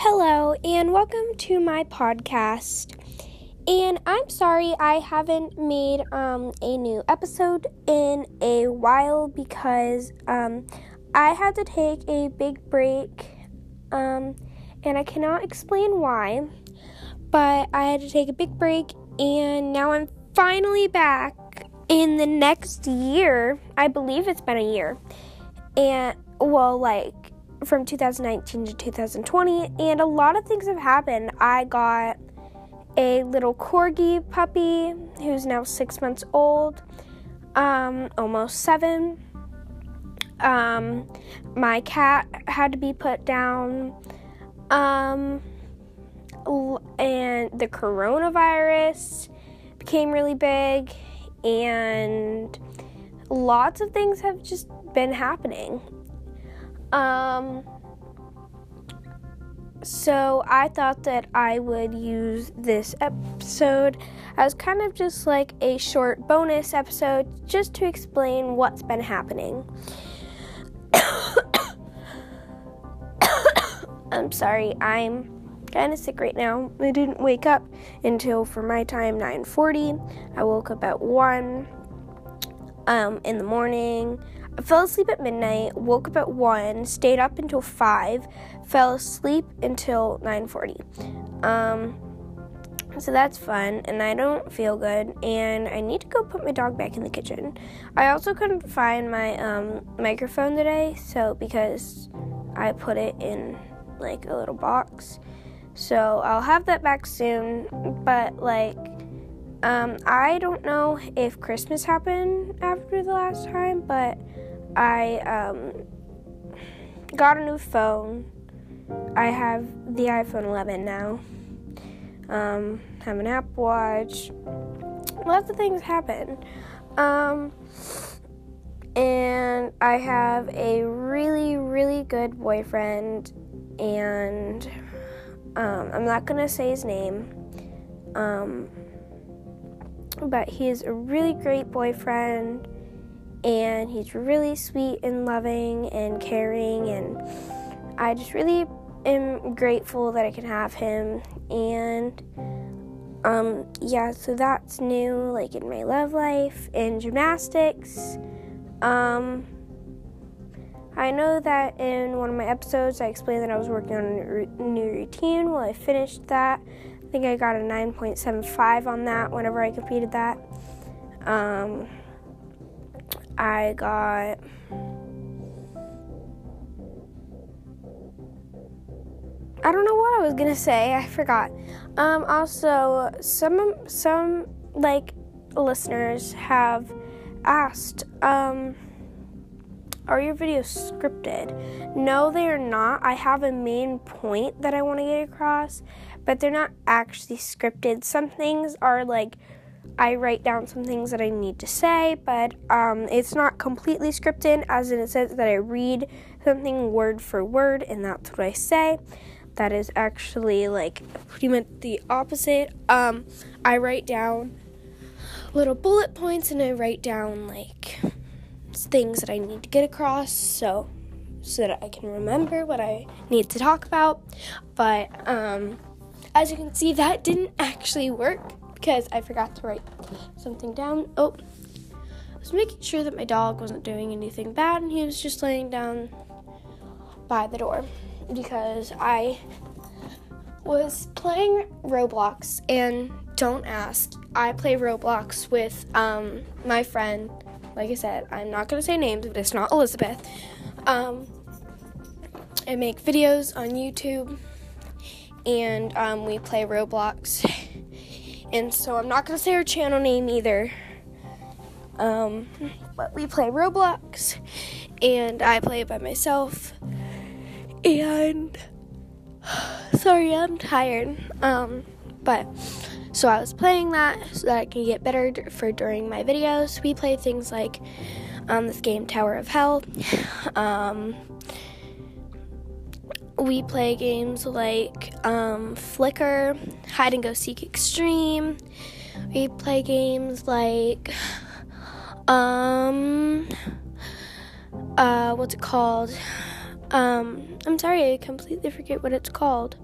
Hello, and welcome to my podcast. And I'm sorry I haven't made um, a new episode in a while because um, I had to take a big break, um, and I cannot explain why. But I had to take a big break, and now I'm finally back in the next year. I believe it's been a year. And, well, like, from 2019 to 2020, and a lot of things have happened. I got a little corgi puppy who's now six months old, um, almost seven. Um, my cat had to be put down. Um, and the coronavirus became really big, and lots of things have just been happening. Um, so I thought that I would use this episode as kind of just like a short bonus episode just to explain what's been happening. I'm sorry, I'm kind of sick right now. I didn't wake up until for my time 9:40. I woke up at 1 um, in the morning. I fell asleep at midnight, woke up at 1, stayed up until 5, fell asleep until 9:40. Um so that's fun and I don't feel good and I need to go put my dog back in the kitchen. I also couldn't find my um, microphone today, so because I put it in like a little box. So I'll have that back soon, but like um, I don't know if Christmas happened after the last time, but I um, got a new phone. I have the iPhone 11 now. Um, have an Apple Watch. Lots of things happen. Um, and I have a really, really good boyfriend, and um, I'm not gonna say his name. Um, but he's a really great boyfriend and he's really sweet and loving and caring and I just really am grateful that I can have him and um yeah so that's new like in my love life in gymnastics. Um I know that in one of my episodes I explained that I was working on a new routine. Well I finished that I think I got a 9.75 on that whenever I completed that um I got I don't know what I was gonna say. I forgot. Um, also, some some like listeners have asked, um, are your videos scripted? No, they are not. I have a main point that I want to get across, but they're not actually scripted. Some things are like I write down some things that I need to say, but um, it's not completely scripted, as in it says that I read something word for word, and that's what I say. That is actually like pretty much the opposite. Um, I write down little bullet points, and I write down like things that I need to get across, so so that I can remember what I need to talk about. But um, as you can see, that didn't actually work because I forgot to write something down. Oh, I was making sure that my dog wasn't doing anything bad and he was just laying down by the door because I was playing Roblox and don't ask. I play Roblox with um, my friend. Like I said, I'm not gonna say names, but it's not Elizabeth. Um, I make videos on YouTube and um, we play Roblox and so I'm not gonna say her channel name either. Um, but we play Roblox, and I play it by myself. And sorry, I'm tired. Um, but so I was playing that so that I can get better for during my videos. We play things like um, this game Tower of Hell. Um, we play games like um, Flicker, Hide and Go Seek Extreme. We play games like um uh what's it called? Um I'm sorry, I completely forget what it's called.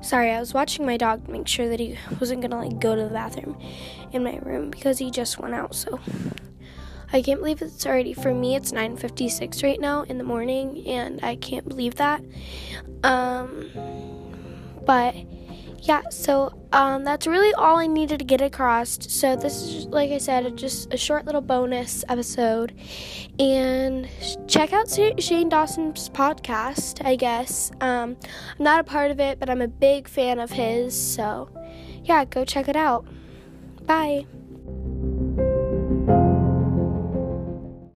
Sorry, I was watching my dog to make sure that he wasn't gonna like go to the bathroom in my room because he just went out. So I can't believe it's already for me. It's 9:56 right now in the morning, and I can't believe that. Um, but yeah, so um, that's really all I needed to get across. So this is, like I said, just a short little bonus episode, and check out Shane Dawson's podcast. I guess um, I'm not a part of it, but I'm a big fan of his. So yeah, go check it out. Bye.